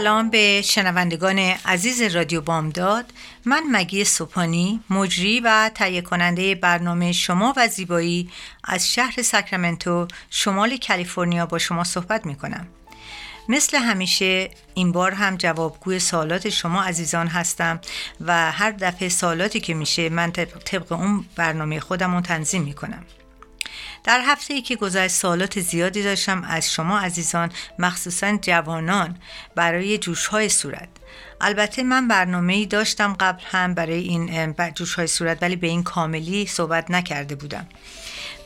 سلام به شنوندگان عزیز رادیو بامداد. من مگی سوپانی مجری و تهیه کننده برنامه شما و زیبایی از شهر ساکرامنتو شمال کالیفرنیا با شما صحبت می کنم مثل همیشه این بار هم جوابگوی سوالات شما عزیزان هستم و هر دفعه سوالاتی که میشه من طبق اون برنامه خودم رو تنظیم می کنم در هفته ای که گذشت سوالات زیادی داشتم از شما عزیزان مخصوصا جوانان برای جوش های صورت. البته من برنامه ای داشتم قبل هم برای این جوش های صورت ولی به این کاملی صحبت نکرده بودم.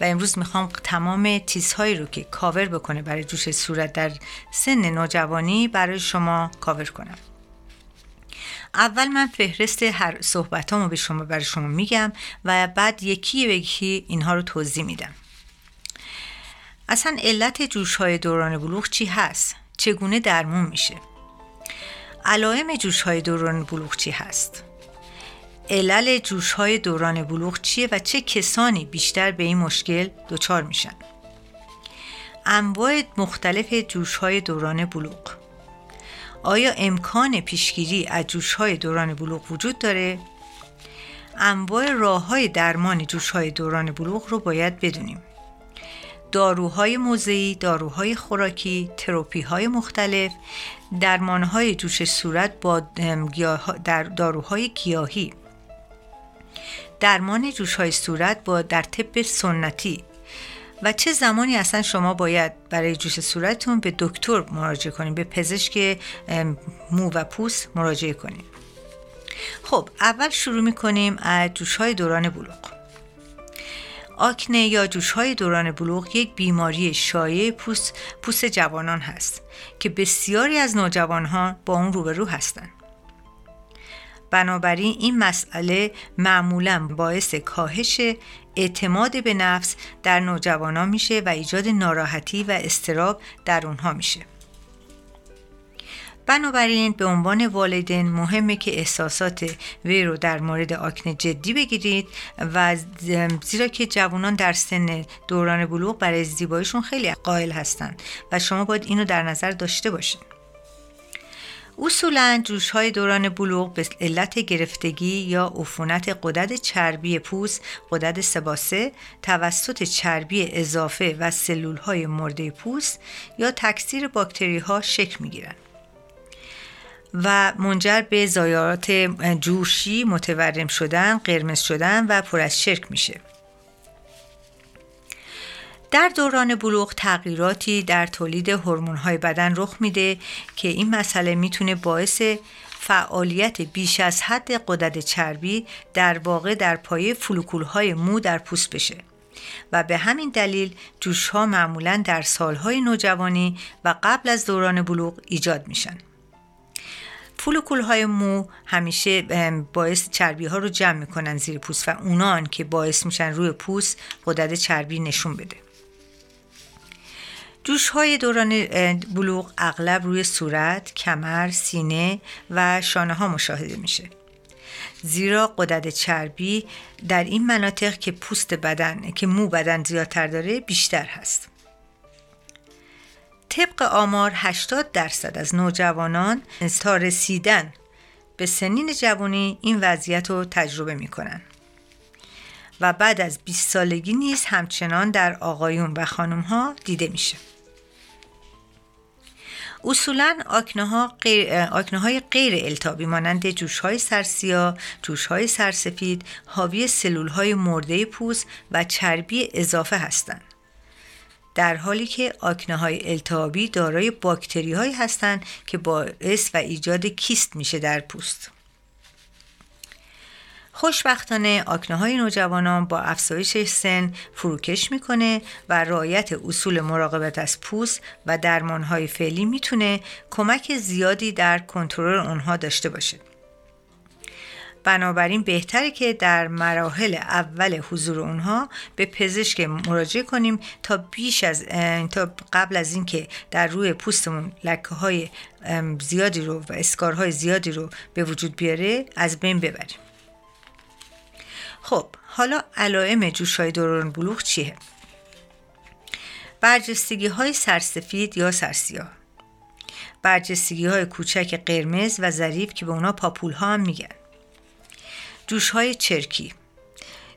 و امروز می‌خوام تمام تیزهایی رو که کاور بکنه برای جوش صورت در سن نوجوانی برای شما کاور کنم. اول من فهرست هر صحبتامو به شما برای شما میگم و بعد یکی یکی اینها رو توضیح میدم. اصلا علت جوش های دوران بلوغ چی هست؟ چگونه درمون میشه؟ علائم جوش های دوران بلوغ چی هست؟ علل جوش های دوران بلوغ چیه و چه کسانی بیشتر به این مشکل دچار میشن؟ انواع مختلف جوش های دوران بلوغ آیا امکان پیشگیری از جوش های دوران بلوغ وجود داره؟ انواع راه های درمان جوش های دوران بلوغ رو باید بدونیم. داروهای موضعی، داروهای خوراکی، تروپی های مختلف، درمانهای جوش صورت با در داروهای گیاهی. درمان جوش های صورت با در طب سنتی. و چه زمانی اصلا شما باید برای جوش صورتتون به دکتر مراجعه کنید به پزشک مو و پوست مراجعه کنید خب اول شروع می‌کنیم از جوش های دوران بلوغ. آکنه یا جوشهای دوران بلوغ یک بیماری شایع پوست, پوست جوانان هست که بسیاری از نوجوانها با اون روبرو هستند. بنابراین این مسئله معمولا باعث کاهش اعتماد به نفس در نوجوانان میشه و ایجاد ناراحتی و استراب در اونها میشه. بنابراین به عنوان والدین مهمه که احساسات وی رو در مورد آکنه جدی بگیرید و زیرا که جوانان در سن دوران بلوغ برای زیباییشون خیلی قائل هستند و شما باید اینو در نظر داشته باشید اصولا جوش های دوران بلوغ به علت گرفتگی یا عفونت قدرت چربی پوست قدرت سباسه توسط چربی اضافه و سلول های مرده پوست یا تکثیر باکتری ها شکل می گیرن. و منجر به زایارات جوشی متورم شدن، قرمز شدن و پر از شرک میشه. در دوران بلوغ تغییراتی در تولید های بدن رخ میده که این مسئله می‌تونه باعث فعالیت بیش از حد قدرت چربی در واقع در پایه های مو در پوست بشه و به همین دلیل جوش ها معمولا در سالهای نوجوانی و قبل از دوران بلوغ ایجاد میشن. فولوکول های مو همیشه باعث چربی ها رو جمع می‌کنن زیر پوست و اونان که باعث میشن روی پوست قدرت چربی نشون بده جوش های دوران بلوغ اغلب روی صورت، کمر، سینه و شانه ها مشاهده میشه. زیرا قدرت چربی در این مناطق که پوست بدن که مو بدن زیادتر داره بیشتر هست. طبق آمار 80 درصد از نوجوانان تا رسیدن به سنین جوانی این وضعیت رو تجربه می‌کنن و بعد از 20 سالگی نیز همچنان در آقایون و خانم ها دیده میشه اصولا آکنه, ها غیر، های غیر التابی مانند جوش های سرسیا، جوش های سرسفید، حاوی سلول های مرده پوست و چربی اضافه هستند. در حالی که آکنه های التهابی دارای باکتری هایی هستند که باعث و ایجاد کیست میشه در پوست خوشبختانه آکنه های نوجوانان با افزایش سن فروکش می‌کنه و رعایت اصول مراقبت از پوست و درمان های فعلی می‌تونه کمک زیادی در کنترل اونها داشته باشه. بنابراین بهتره که در مراحل اول حضور اونها به پزشک مراجعه کنیم تا بیش از تا قبل از اینکه در روی پوستمون لکه های زیادی رو و اسکارهای زیادی رو به وجود بیاره از بین ببریم. خب حالا علائم جوش های دوران بلوغ چیه؟ برجستگی های سرسفید یا سرسیاه؟ برجستگی های کوچک قرمز و ظریف که به اونا پاپول ها هم میگن. جوش های چرکی.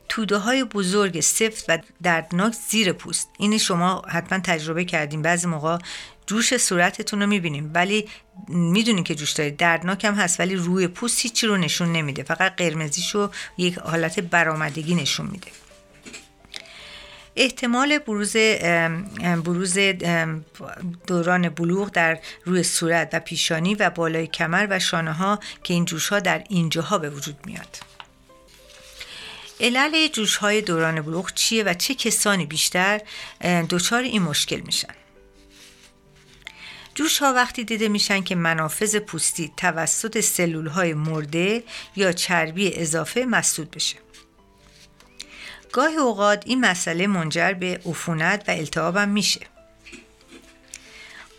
توده های بزرگ سفت و دردناک زیر پوست. این شما حتما تجربه کردیم بعضی موقع جوش صورتتون رو می‌بینیم. ولی می‌دونین که جوش دارید دردناک هم هست ولی روی پوست هیچی رو نشون نمیده. فقط قرمزیشو یک حالت برآمدگی نشون میده. احتمال بروز بروز دوران بلوغ در روی صورت و پیشانی و بالای کمر و شانه ها که این جوش ها در اینجاها به وجود میاد. علل جوش های دوران بلوغ چیه و چه کسانی بیشتر دچار این مشکل میشن جوش ها وقتی دیده میشن که منافذ پوستی توسط سلول های مرده یا چربی اضافه مسدود بشه. گاهی اوقات این مسئله منجر به عفونت و التهاب میشه.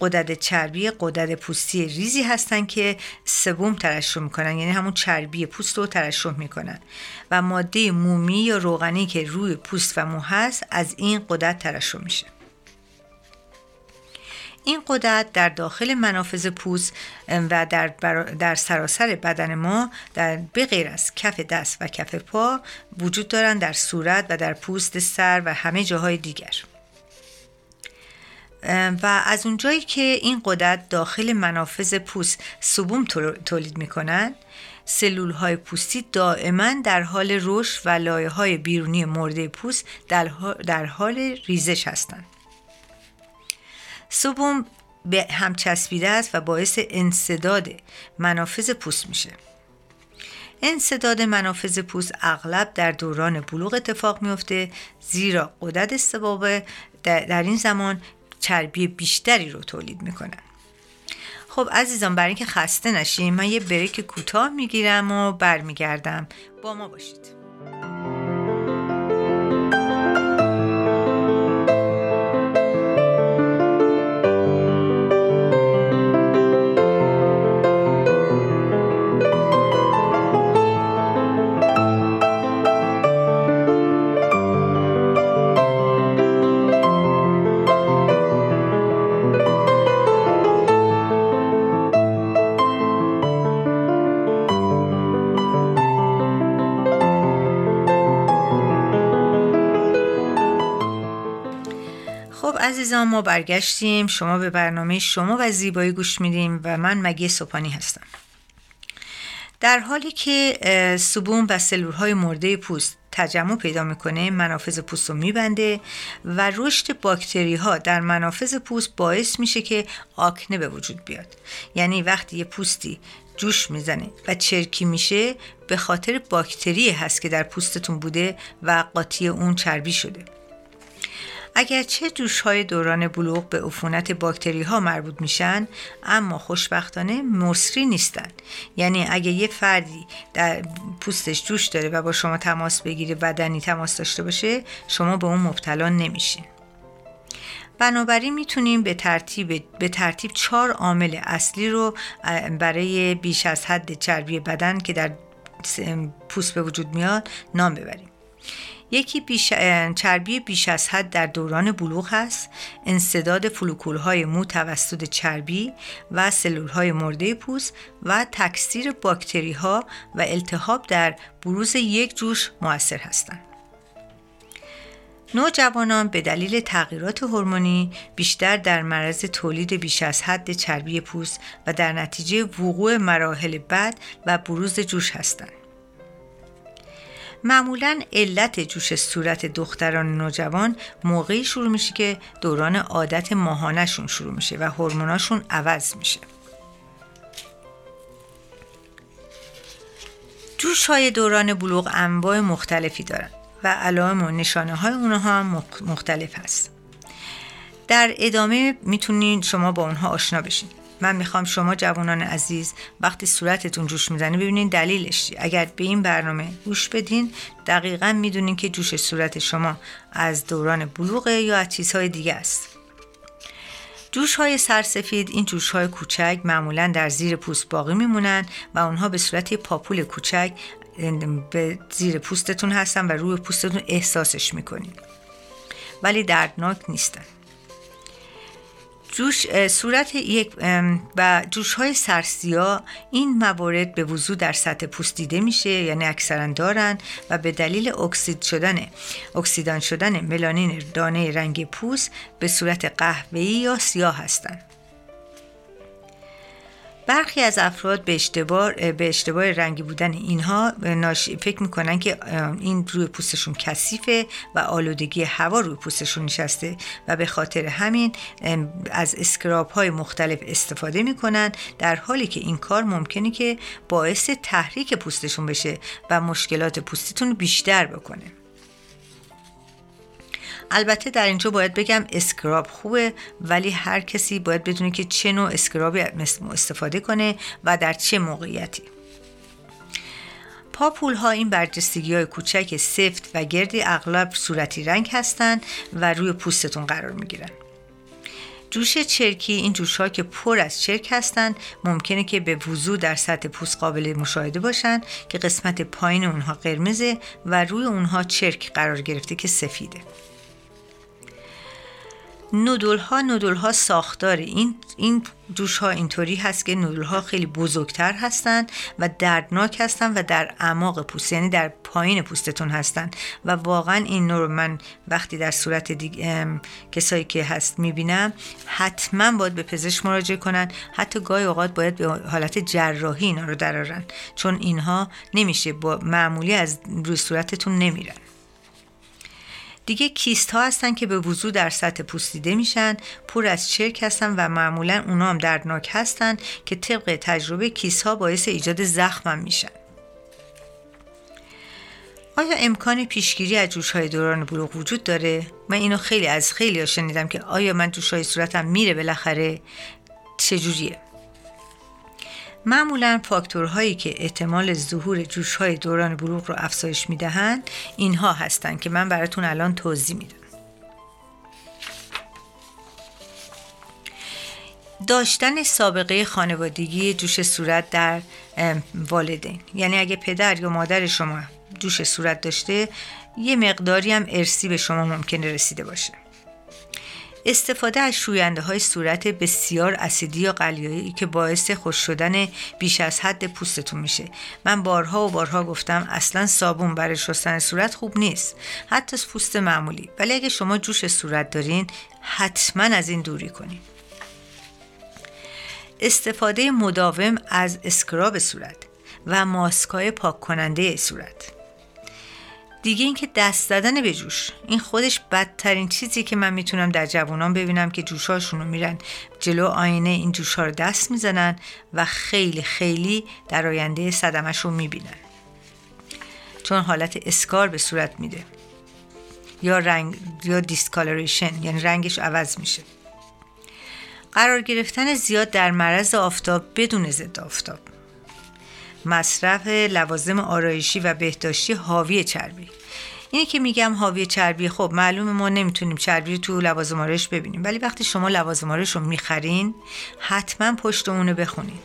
قدرت چربی قدرت پوستی ریزی هستن که سبوم ترشح می‌کنن. یعنی همون چربی پوست رو ترشح می‌کنن. و ماده مومی یا روغنی که روی پوست و مو هست از این قدرت ترشح میشه. این قدرت در داخل منافذ پوست و در, در سراسر بدن ما در بغیر از کف دست و کف پا وجود دارند در صورت و در پوست سر و همه جاهای دیگر. و از اونجایی که این قدرت داخل منافذ پوست سبوم تولید می کنند سلول های پوستی دائما در حال رشد و لایه های بیرونی مرده پوست در حال ریزش هستند. سبوم به هم چسبیده است و باعث انصداد منافذ پوست میشه انصداد منافذ پوست اغلب در دوران بلوغ اتفاق میفته زیرا قدرت استبابه در این زمان چربی بیشتری رو تولید می‌کنن خب عزیزان برای اینکه خسته نشیم من یه بریک کوتاه می‌گیرم و برمیگردم. با ما باشید. عزیزان ما برگشتیم. شما به برنامه شما و زیبایی گوش میدیم و من مگی سپانی هستم. در حالی که سبوم و سلول های مرده پوست تجمع پیدا می‌کنه منافذ پوست رو میبنده و رشد باکتری ها در منافذ پوست باعث میشه که آکنه به وجود بیاد. یعنی وقتی یه پوستی جوش می‌زنه و چرکی میشه به خاطر باکتری هست که در پوستتون بوده و قاطی اون چربی شده. اگرچه جوش های دوران بلوغ به عفونت باکتری ها مربوط میشن اما خوشبختانه مصری نیستن. یعنی اگه یه فردی در پوستش جوش داره و با شما تماس بگیره بدنی تماس داشته باشه شما به اون مبتلا نمیشین. بنابراین می‌تونیم به ترتیب به ترتیب چهار عامل اصلی رو برای بیش از حد چربی بدن که در پوست به وجود میاد نام ببریم. یکی بیش... چربی بیش از حد در دوران بلوغ هست انصداد فلوکول های مو توسط چربی و سلول های مرده پوست و تکثیر باکتری ها و التهاب در بروز یک جوش موثر هستند نوجوانان به دلیل تغییرات هورمونی بیشتر در معرض تولید بیش از حد چربی پوست و در نتیجه وقوع مراحل بد و بروز جوش هستند. معمولا علت جوش صورت دختران نوجوان موقعی شروع میشه که دوران عادت ماهانهشون شروع میشه و هورموناشون عوض میشه. جوش های دوران بلوغ انواع مختلفی دارن و علائم و نشانه های اونها هم مختلف هست. در ادامه می‌تونین شما با اونها آشنا بشین. من می‌خوام شما جوانان عزیز وقتی صورتتون جوش می‌زنه ببینین دلیلش چیه. اگر به این برنامه گوش بدین دقیقا می‌دونین که جوش صورت شما از دوران بلوغه یا از چیزهای دیگه است. جوش های سرسفید این جوش های کوچک معمولا در زیر پوست باقی میمونن و اونها به صورت پاپول کوچک به زیر پوستتون هستن و روی پوستتون احساسش می‌کنین. ولی دردناک نیستن. جوش صورت یک و جوش های سرسیا این موارد به وضوع در سطح پوست دیده میشه یعنی اکثرا دارن و به دلیل اکسید شدن اکسیدان شدن ملانین دانه رنگ پوست به صورت قهوه‌ای یا سیاه هستند برخی از افراد به اشتباه به اشتباه رنگی بودن اینها فکر می‌کنن که این روی پوستشون کثیفه و آلودگی هوا روی پوستشون نشسته و به خاطر همین از scrub های مختلف استفاده می‌کنن در حالی که این کار ممکنه که باعث تحریک پوستشون بشه و مشکلات پوستتون بیشتر بکنه. البته در اینجا باید بگم scrub خوبه ولی هر کسی باید بدونه که چه نوع scrub ی استفاده کنه و در چه موقعیتی پاپول ها این برجستگی های کوچک سفت و گردی اغلب صورتی رنگ هستند و روی پوستتون قرار می گیرن. جوش چرکی این جوش ها که پر از چرک هستند ممکنه که به وضوع در سطح پوست قابل مشاهده باشند که قسمت پایین اونها قرمزه و روی اونها چرک قرار گرفته که سفیده نودل ها نودل ها ساختار این این جوش ها اینطوری هست که نودل ها خیلی بزرگتر هستند و دردناک هستند و در اعماق پوست یعنی در پایین پوستتون هستند و واقعا این نور من وقتی در صورت دیگه کسایی که هست می‌بینم حتما باید به پزشک مراجعه کنن. حتی گاهی اوقات باید به حالت جراحی اینا رو درارن. چون اینها نمیشه با معمولی از روی صورتتون نمیرن. دیگه کیست ها هستن که به وضوع در سطح پوست دیده میشن پر از چرک هستن و معمولا اونا هم دردناک هستن که طبق تجربه کیست ها باعث ایجاد زخم هم میشن آیا امکان پیشگیری از جوش های دوران بلوغ وجود داره؟ من اینو خیلی از خیلی ها شنیدم که آیا من جوش های صورتم میره بالاخره چجوریه؟ معمولا فاکتورهایی که احتمال ظهور جوشهای دوران بلوغ رو افزایش می‌دهند اینها هستند که من براتون الان توضیح میدم. داشتن سابقه خانوادگی جوش صورت در والدین. یعنی اگه پدر یا مادر شما جوش صورت داشته یه مقداری هم ارسی به شما ممکنه رسیده باشه. استفاده از شوینده های صورت بسیار اسیدی یا قلیایی که باعث خوش شدن بیش از حد پوستتون میشه. من بارها و بارها گفتم اصلا صابون برای شستن صورت خوب نیست. حتی پوست معمولی. ولی اگه شما جوش صورت دارین حتما از این دوری کنید استفاده مداوم از اسکراب صورت و ماسکای پاک کننده صورت. دیگه اینکه دست زدن به جوش. این خودش بدترین چیزی که من می‌تونم در جوانان ببینم که جوشاشون رو میرن جلو آینه این جوشا رو دست می‌زنن و خیلی خیلی در آینده صدمش رو می‌بینن. چون حالت scar به صورت میده. یا رنگ یا discoloration یعنی رنگش عوض میشه. قرار گرفتن زیاد در معرض آفتاب بدون ضد آفتاب. مصرف لوازم آرایشی و بهداشتی حاوی چربی. اینی که میگم حاوی چربی خب معلومه ما نمی‌تونیم چربی تو لوازم آرایش ببینیم. ولی وقتی شما لوازم آرایش رو می‌خرین حتما پشت اونو بخونین.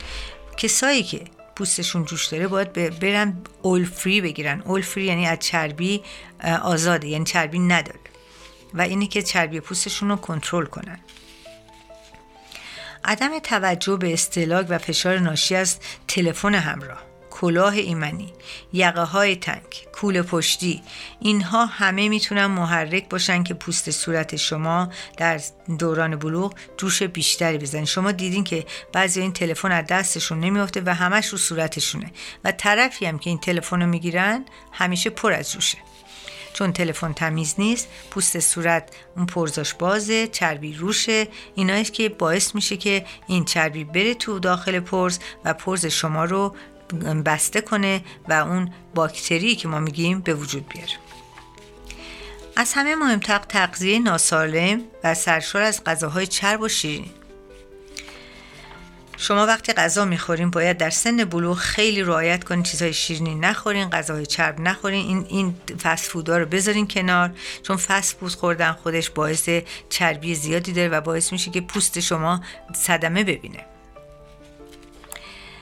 کسایی که پوستشون جوش داره باید برن اول فری بگیرن. اول فری یعنی از چربی آزاده یعنی چربی نداره. و اینی که چربی پوستشون رو کنترل کنن. عدم توجه به استلاک و فشار ناشی از تلفن همراه کلاه ایمنی یقه های تنگ کول پشتی اینها همه می‌تونن محرک باشن که پوست صورت شما در دوران بلوغ جوش بیشتری بزنید شما دیدین که بعضی این تلفن از دستشون نمیافته و همش رو صورتشونه و طرفی هم که این تلفن رو می‌گیرن همیشه پر از جوشه. چون تلفن تمیز نیست پوست صورت اون پرزاش بازه چربی روشه اینایی که باعث میشه که این چربی بره تو داخل پرز و پرز شما رو بسته کنه و اون باکتری که ما میگیم به وجود بیاره. از همه مهمتر تغذیه ناسالم و سرشار از غذاهای چرب و شیرین. شما وقتی غذا می‌خورین باید در سن بلوغ خیلی رعایت کنین چیزهای شیرینی نخورین غذاهای چرب نخورین این این فست فودا رو بذارین کنار چون فست فود خوردن خودش باعث چربی زیادی داره و باعث میشه که پوست شما صدمه ببینه.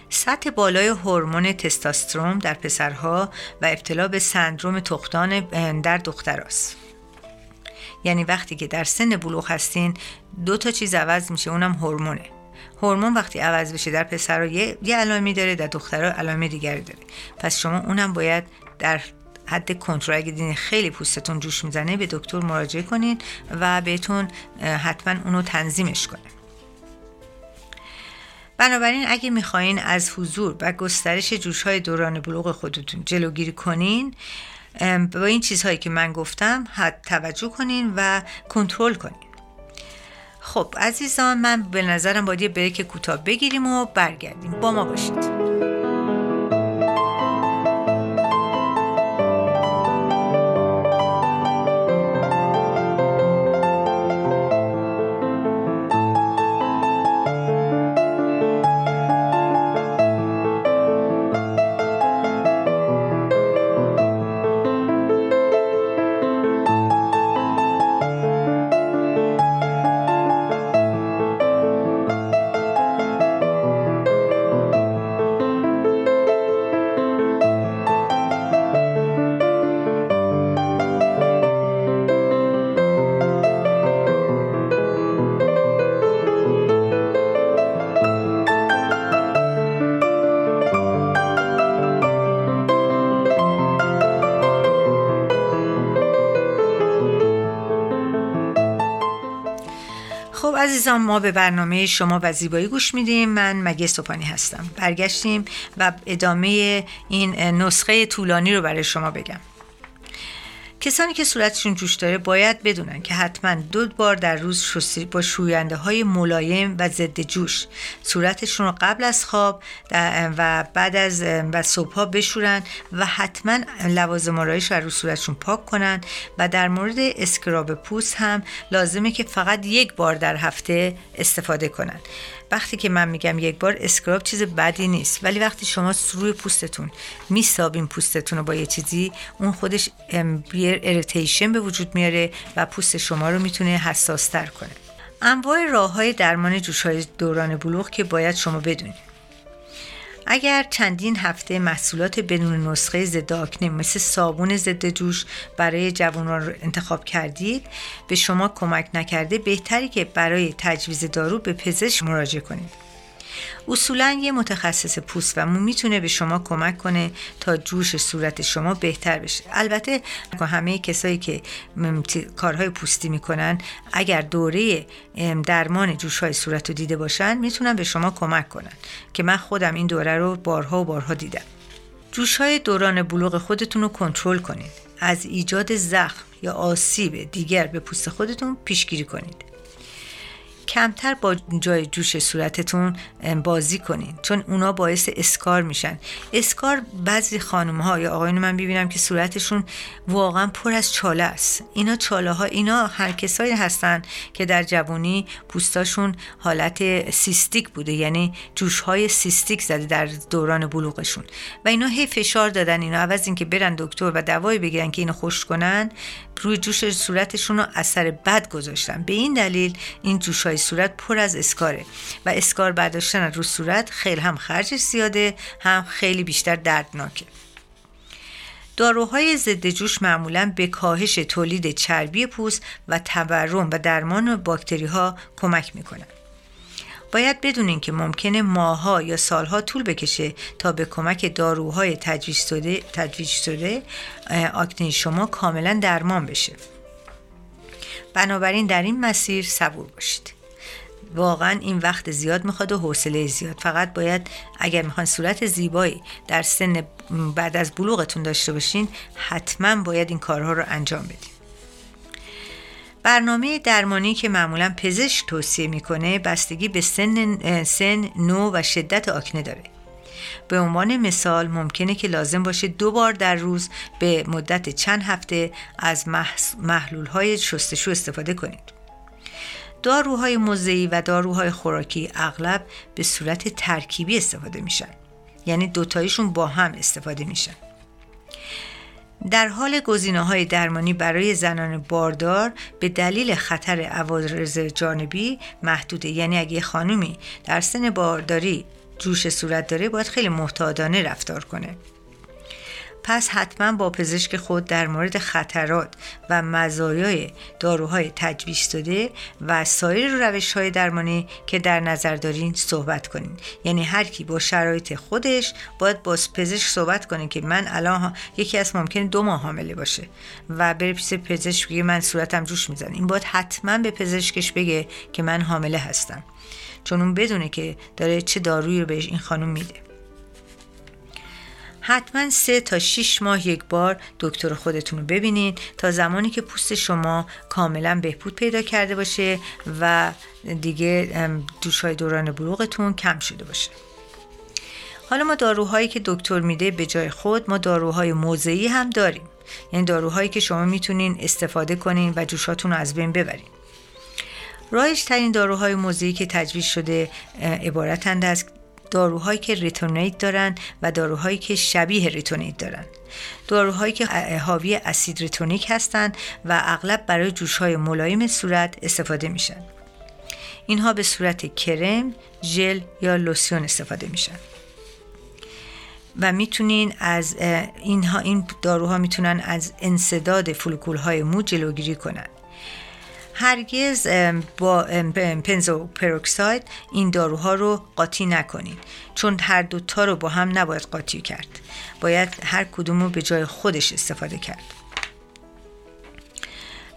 سطح بالای هورمون تستاستروم در پسرها و ابتلا به سندروم تختان در دختراست. یعنی وقتی که در سن بلوغ هستین دو تا چیز عوض میشه اونم هورمونه. هورمون وقتی عوض بشه در پسر یه, یه علائمی داره در دخترها علائم دیگری داره. پس شما اونم باید در حد کنترل اگه دیدین خیلی پوستتون جوش می‌زنه به دکتر مراجعه کنین و بهتون حتما اونو تنظیمش کنه. بنابراین اگه می‌خواین از حضور و گسترش جوش های دوران بلوغ خودتون جلوگیری کنین با این چیزهایی که من گفتم حد توجه کنین و کنترل کنین. خب عزیزان من به نظرم باید یه بریک کوتاه بگیریم و برگردیم. با ما باشید. عزیزان ما به برنامه شما و زیبایی گوش میدیم. من مگه سپانی هستم. برگشتیم و ادامه این نسخه طولانی رو برای شما بگم. کسانی که صورتشون جوش داره باید بدونن که حتما دو بار در روز شستی با شوینده های ملایم و ضد جوش. صورتشون رو قبل از خواب و بعد از و صبح بشورن و حتما لوازم آرایش رو رو صورتشون پاک کنن و در مورد scrub پوست هم لازمه که فقط یک بار در هفته استفاده کنن. وقتی که من میگم یک بار scrub چیز بدی نیست ولی وقتی شما روی پوستتون میسابین پوستتون رو با یه چیزی اون خودش irritation به وجود میاره و پوست شما رو می‌تونه حساستر کنه. انواع راه های درمان جوش های دوران بلوغ که باید شما بدونید. اگر چندین هفته محصولات بدون نسخه ضد آکنه مثل صابون ضد جوش برای جوانان رو انتخاب کردید به شما کمک نکرده بهتری که برای تجویز دارو به پزشک مراجعه کنید. اصولا یه متخصص پوست و مو می‌تونه به شما کمک کنه تا جوش صورت شما بهتر بشه. البته همه کسایی که کارهای پوستی می‌کنن اگر دوره درمان جوش های صورت رو دیده باشن می‌تونن به شما کمک کنن که من خودم این دوره رو بارها و بارها دیدم. جوش های دوران بلوغ خودتون رو کنترل کنید. از ایجاد زخم یا آسیب دیگر به پوست خودتون پیشگیری کنید. کمتر با جای جوش صورتتون بازی کنین چون اونا باعث اسکار میشن. اسکار بعضی خانم ها یا آقایون من ببینم که صورتشون واقعا پر از چاله است. اینا چاله ها اینا هر کسایی هستن که در جوانی پوستاشون حالت سیستیک بوده یعنی جوش های سیستیک زده در دوران بلوغشون. و اینا هی فشار دادن اینا. عوض اینکه برن دکتر و دوایی بگیرن که اینو خوش کنن روی جوش صورتشون رو اثر بد گذاشتن. به این دلیل این جوش های صورت پر از اسکاره و اسکار برداشتن رو صورت خیلی هم خرجش زیاده هم خیلی بیشتر دردناکه. داروهای ضد جوش معمولا به کاهش تولید چربی پوست و تورم و درمان باکتری ها کمک می‌کنن. باید بدونین که ممکنه ماها یا سالها طول بکشه تا به کمک داروهای تجویز شده, تجویز شده آکنه شما کاملا درمان بشه. بنابراین در این مسیر صبور باشید. واقعا این وقت زیاد می‌خواد و حوصله زیاد. فقط باید اگر می‌خوان صورت زیبایی در سن بعد از بلوغتون داشته باشین حتما باید این کارها رو انجام بدین. برنامه درمانی که معمولا پزشک توصیه می‌کنه بستگی به سن, سن نوع و شدت آکنه داره. به عنوان مثال ممکنه که لازم باشه دو بار در روز به مدت چند هفته از محلول های شستشو استفاده کنید. داروهای موضعی و داروهای خوراکی اغلب به صورت ترکیبی استفاده میشن. یعنی دوتایشون با هم استفاده میشن. در حال گزینه های درمانی برای زنان باردار به دلیل خطر عوارض جانبی محدوده. یعنی اگه خانومی در سن بارداری جوش صورت داره باید خیلی محتاطانه رفتار کنه. پس حتما با پزشک خود در مورد خطرات و مزایای داروهای تجویز شده و سایر روش های درمانی که در نظر دارین صحبت کنین. یعنی هر کی با شرایط خودش باید با پزشک صحبت کنه که من الان یکی از ممکن دو ماه حامله باشه و بره پیش پزشک بگه من صورتم جوش می‌زنه. این باید حتما به پزشکش بگه که من حامله هستم. چون اون بدونه که داره چه دارویی رو بهش این خانم میده. حتما سه تا 6 ماه یک بار دکتر خودتون رو ببینید تا زمانی که پوست شما کاملا بهبود پیدا کرده باشه و دیگه دوشهای دوران بلوغتون کم شده باشه. حالا ما داروهایی که دکتر میده به جای خود ما داروهای موضعی هم داریم. یعنی داروهایی که شما می‌تونین استفاده کنین و جوشاتون رو از بین ببرین. رایج ترین داروهای موضعی که تجویز شده عبارتند از داروهایی که رتینوئید دارن و داروهایی که شبیه رتینوئید دارن. داروهایی که حاوی اسید رتینوئیک هستند و اغلب برای جوشهای ملایم صورت استفاده میشن. اینها به صورت کرم، ژل یا لوسیون استفاده میشن. و می‌تونین از اینها این داروها می‌تونن از انصداد فولکول مو جلوگیری کنند هرگز با پنزو پروکساید این داروها رو قاطی نکنید چون هر دوتا رو با هم نباید قاطی کرد. باید هر کدوم رو به جای خودش استفاده کرد.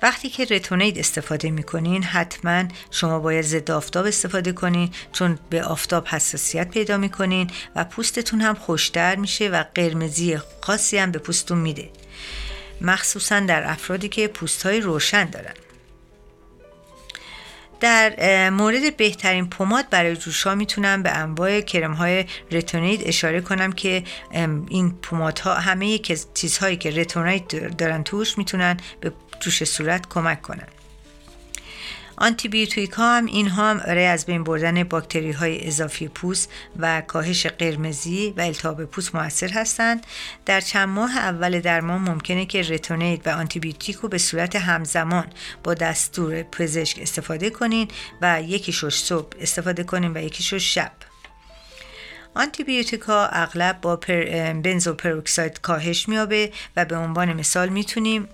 وقتی که رتونید استفاده می‌کنین حتما شما باید ضد آفتاب استفاده کنین چون به آفتاب حساسیت پیدا می‌کنین و پوستتون هم خوشتر میشه و قرمزی خاصی هم به پوستتون میده. مخصوصا در افرادی که پوست های روشن دارن. در مورد بهترین پماد برای جوشا می‌تونم به انواع کرم های رتونید اشاره کنم که این پمادها همه چیزهایی که رتونید دارن توش می‌تونن به جوش صورت کمک کنن. آنتی ها هم این هم برای از بین بردن باکتری های اضافی پوست و کاهش قرمزی و التهاب پوست موثر هستند. در چند ماه اول درمان ممکنه که رتونید و آنتی رو به صورت همزمان با دستور پزشک استفاده کنین و یکیشو صبح استفاده کنین و یکیشو شب. آنتی ها اغلب با پر بنزوپروکساید کاهش میابه و به عنوان مثال می‌تونیم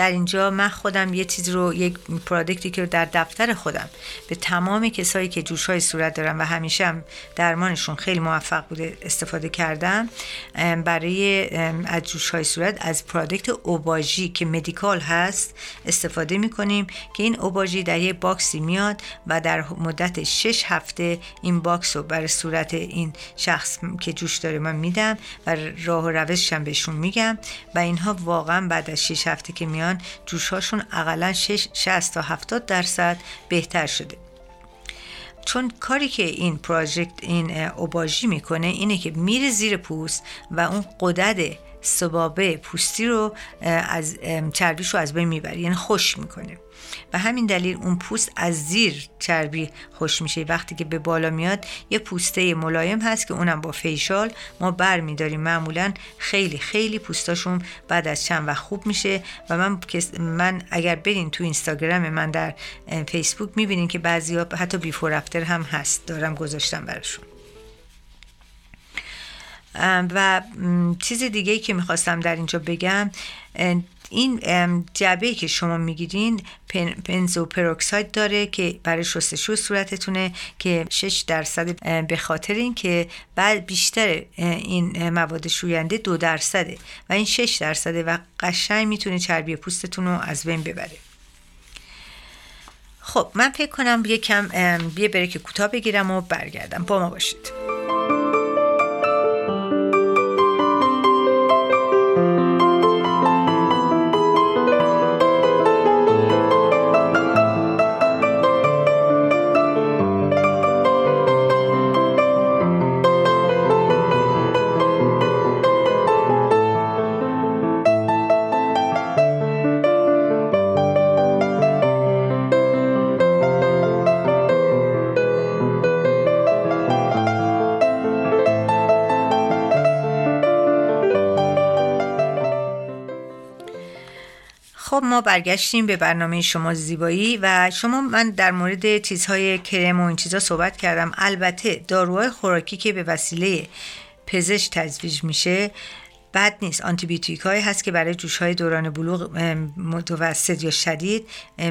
در اینجا من خودم یه چیز رو یک product ی که در دفتر خودم به تمام کسایی که جوش های صورت دارن و همیشه هم درمانشون خیلی موفق بوده استفاده کردم برای از جوش های صورت از product Obagi که medical هست استفاده می‌کنیم که این Obagi در یه box ی میاد و در مدت 6 هفته این box رو برای صورت این شخص که جوش داره من میدم و راه و روشش هم بهشون میگم و اینها واقعا بعد از 6 هفته که میان جوشهاشون اقلا 60 تا 70 درصد بهتر شده. چون کاری که این پراجکت این اوباژی می‌کنه اینه که میره زیر پوست و اون قدرت سبابه پوستی رو از چربیش رو از بین می‌بره یعنی خوش می‌کنه. و همین دلیل اون پوست از زیر چربی خوش میشه. وقتی که به بالا میاد یه پوسته ملایم هست که اونم با فیشال ما بر میداریم. معمولا خیلی خیلی پوستاشون بعد از چند وقت خوب میشه و من من اگر برین تو اینستاگرام من در فیسبوک می‌بینین که بعضی ها حتی بیفور افتر هم هست. دارم گذاشتم براشون. و چیز دیگه که می‌خواستم در اینجا بگم این جبه که شما می‌گیرین پنزو پروکساید داره که برای شستشو صورتتونه که 6 درصد به خاطر اینکه بعد بیشتر این مواد شوینده دو درصده و این 6 درصده و قشنگ می‌تونه چربی پوستتون رو از بین ببره. خب من فکر کنم یکم یه بریک کوتاه بگیرم و برگردم. با ما باشید. برگشتیم به برنامه شما زیبایی و شما من در مورد چیزهای کرم و این چیزها صحبت کردم. البته داروهای خوراکی که به وسیله پزشک تجویز میشه بد نیست. آنتیبیوتیک های هست که برای جوش های دوران بلوغ متوسط یا شدید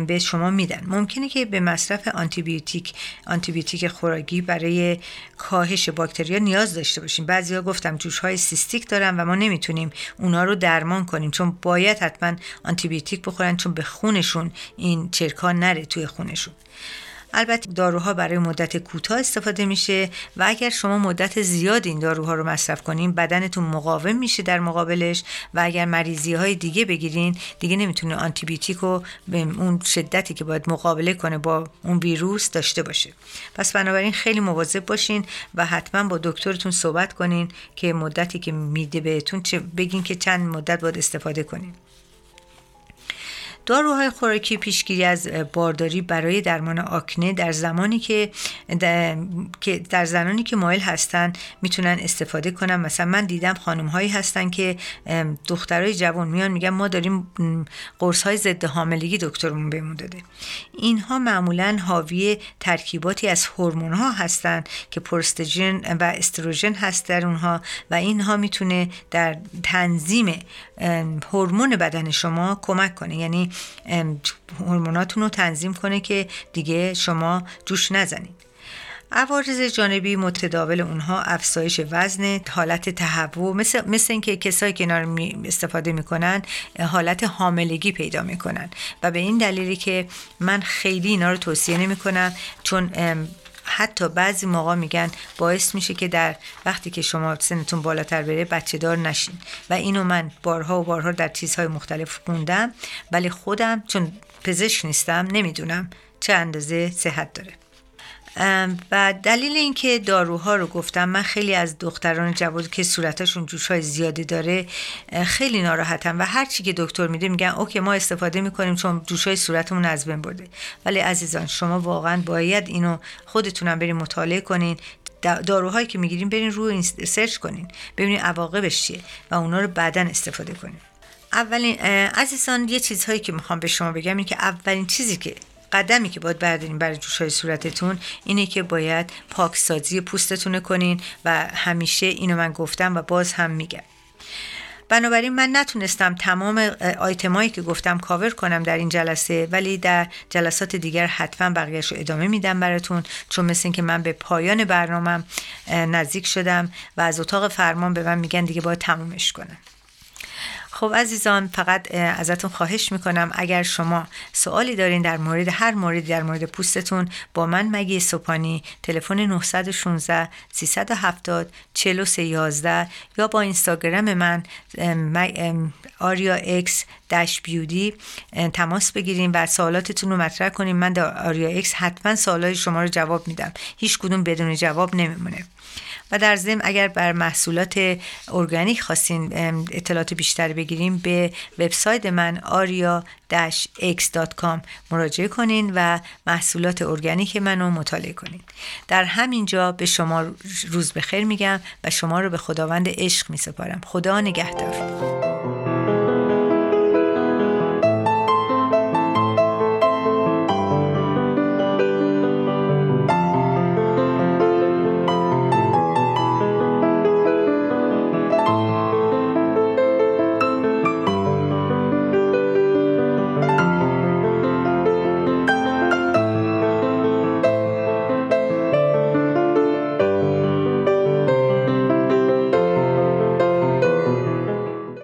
به شما میدن. ممکنه که به مصرف آنتیبیوتیک آنتیبیوتیک خوراکی برای کاهش باکتریا نیاز داشته باشیم. بعضیا گفتم جوش های cystic دارن و ما نمی‌تونیم اونا رو درمان کنیم. چون باید حتما آنتیبیوتیک بخورن چون به خونشون این چرکا نره توی خونشون. البته داروها برای مدت کوتاه استفاده میشه و اگر شما مدت زیاد این داروها رو مصرف کنین بدنتون مقاوم میشه در مقابلش و اگر مریضی های دیگه بگیرین دیگه نمی‌تونه آنتیبیوتیک رو به اون شدتی که باید مقابله کنه با اون ویروس داشته باشه. پس بنابراین خیلی مواظب باشین و حتما با دکترتون صحبت کنین که مدتی که میده بهتون بگین که چند مدت باید استفاده کنین. داروهای خوراکی پیشگیری از بارداری برای درمان آکنه در زمانی که در زنانی که مایل هستن می‌تونن استفاده کنن. مثلا من دیدم خانم هایی هستن که دخترای جوان میان میگن ما داریم قرص های ضد حاملگی دکترمون بهمون داده. اینها معمولا حاوی ترکیباتی از هورمون ها هستن که پروستاژن و استروژن هست در اونها و اینها می‌تونه در تنظیم هورمون بدن شما کمک کنه. یعنی هورموناتون رو تنظیم کنه که دیگه شما جوش نزنید. عوارض جانبی متداول اونها افزایش وزن حالت تهوع مثل, مثل اینکه کسایی که اینا رو استفاده می‌کنن حالت حاملگی پیدا می‌کنن. و به این دلیلی که من خیلی اینا رو توصیه نمی‌کنم چون حتی بعضی موقع میگن باعث میشه که در وقتی که شما سنتون بالاتر بره بچه دار نشین. و اینو من بارها و بارها در چیزهای مختلف خوندم ولی خودم چون پزشک نیستم نمی‌دونم چه اندازه صحت داره. و دلیل اینکه داروها رو گفتم من خیلی از دختران جوان که صورتشون جوش های زیادی داره خیلی ناراحتم و هر چی که دکتر میده میگن اوکی ما استفاده می‌کنیم چون جوش های صورتمون از بین برده. ولی عزیزان شما واقعا باید اینو خودتونم بریم مطالعه کنین. داروهایی که می‌گیریم برین روی سرچ کنین ببینین عواقبش چیه و اونا رو بعدا استفاده کنین. اولین عزیزان یه چیزهایی که می‌خوام به شما بگم این که اولین چیزی که قدمی که باید بردارین برای جوش های صورتتون اینه که باید پاکسازی پوستتون کنین و همیشه اینو من گفتم و باز هم میگم. بنابراین من نتونستم تمام آیتمایی که گفتم کاور کنم در این جلسه ولی در جلسات دیگر حتما بقیهش رو ادامه میدم براتون چون مثل اینکه من به پایان برنامهم نزدیک شدم و از اتاق فرمان به من میگن دیگه باید تمومش کنم خب عزیزان فقط ازتون خواهش می‌کنم اگر شما سوالی دارین در مورد هر موردی در مورد پوستتون با من مگی سپانی تلفن 916 370 4311 یا با اینستاگرام من Aria X dash beauty تماس بگیریم و سوالاتتون رو مطرح کنیم من در Aria X حتما سوالای شما رو جواب میدم. هیچ کدوم بدون جواب نمیمونه. و در ضمن اگر بر محصولات ارگانیک خواستین اطلاعات بیشتر بگیریم به وبسایت من aria-x.com مراجعه کنین و محصولات ارگانیک منو مطالعه کنین. در همین جا به شما روز بخیر میگم و شما رو به خداوند عشق میسپارم. خدا نگهدار.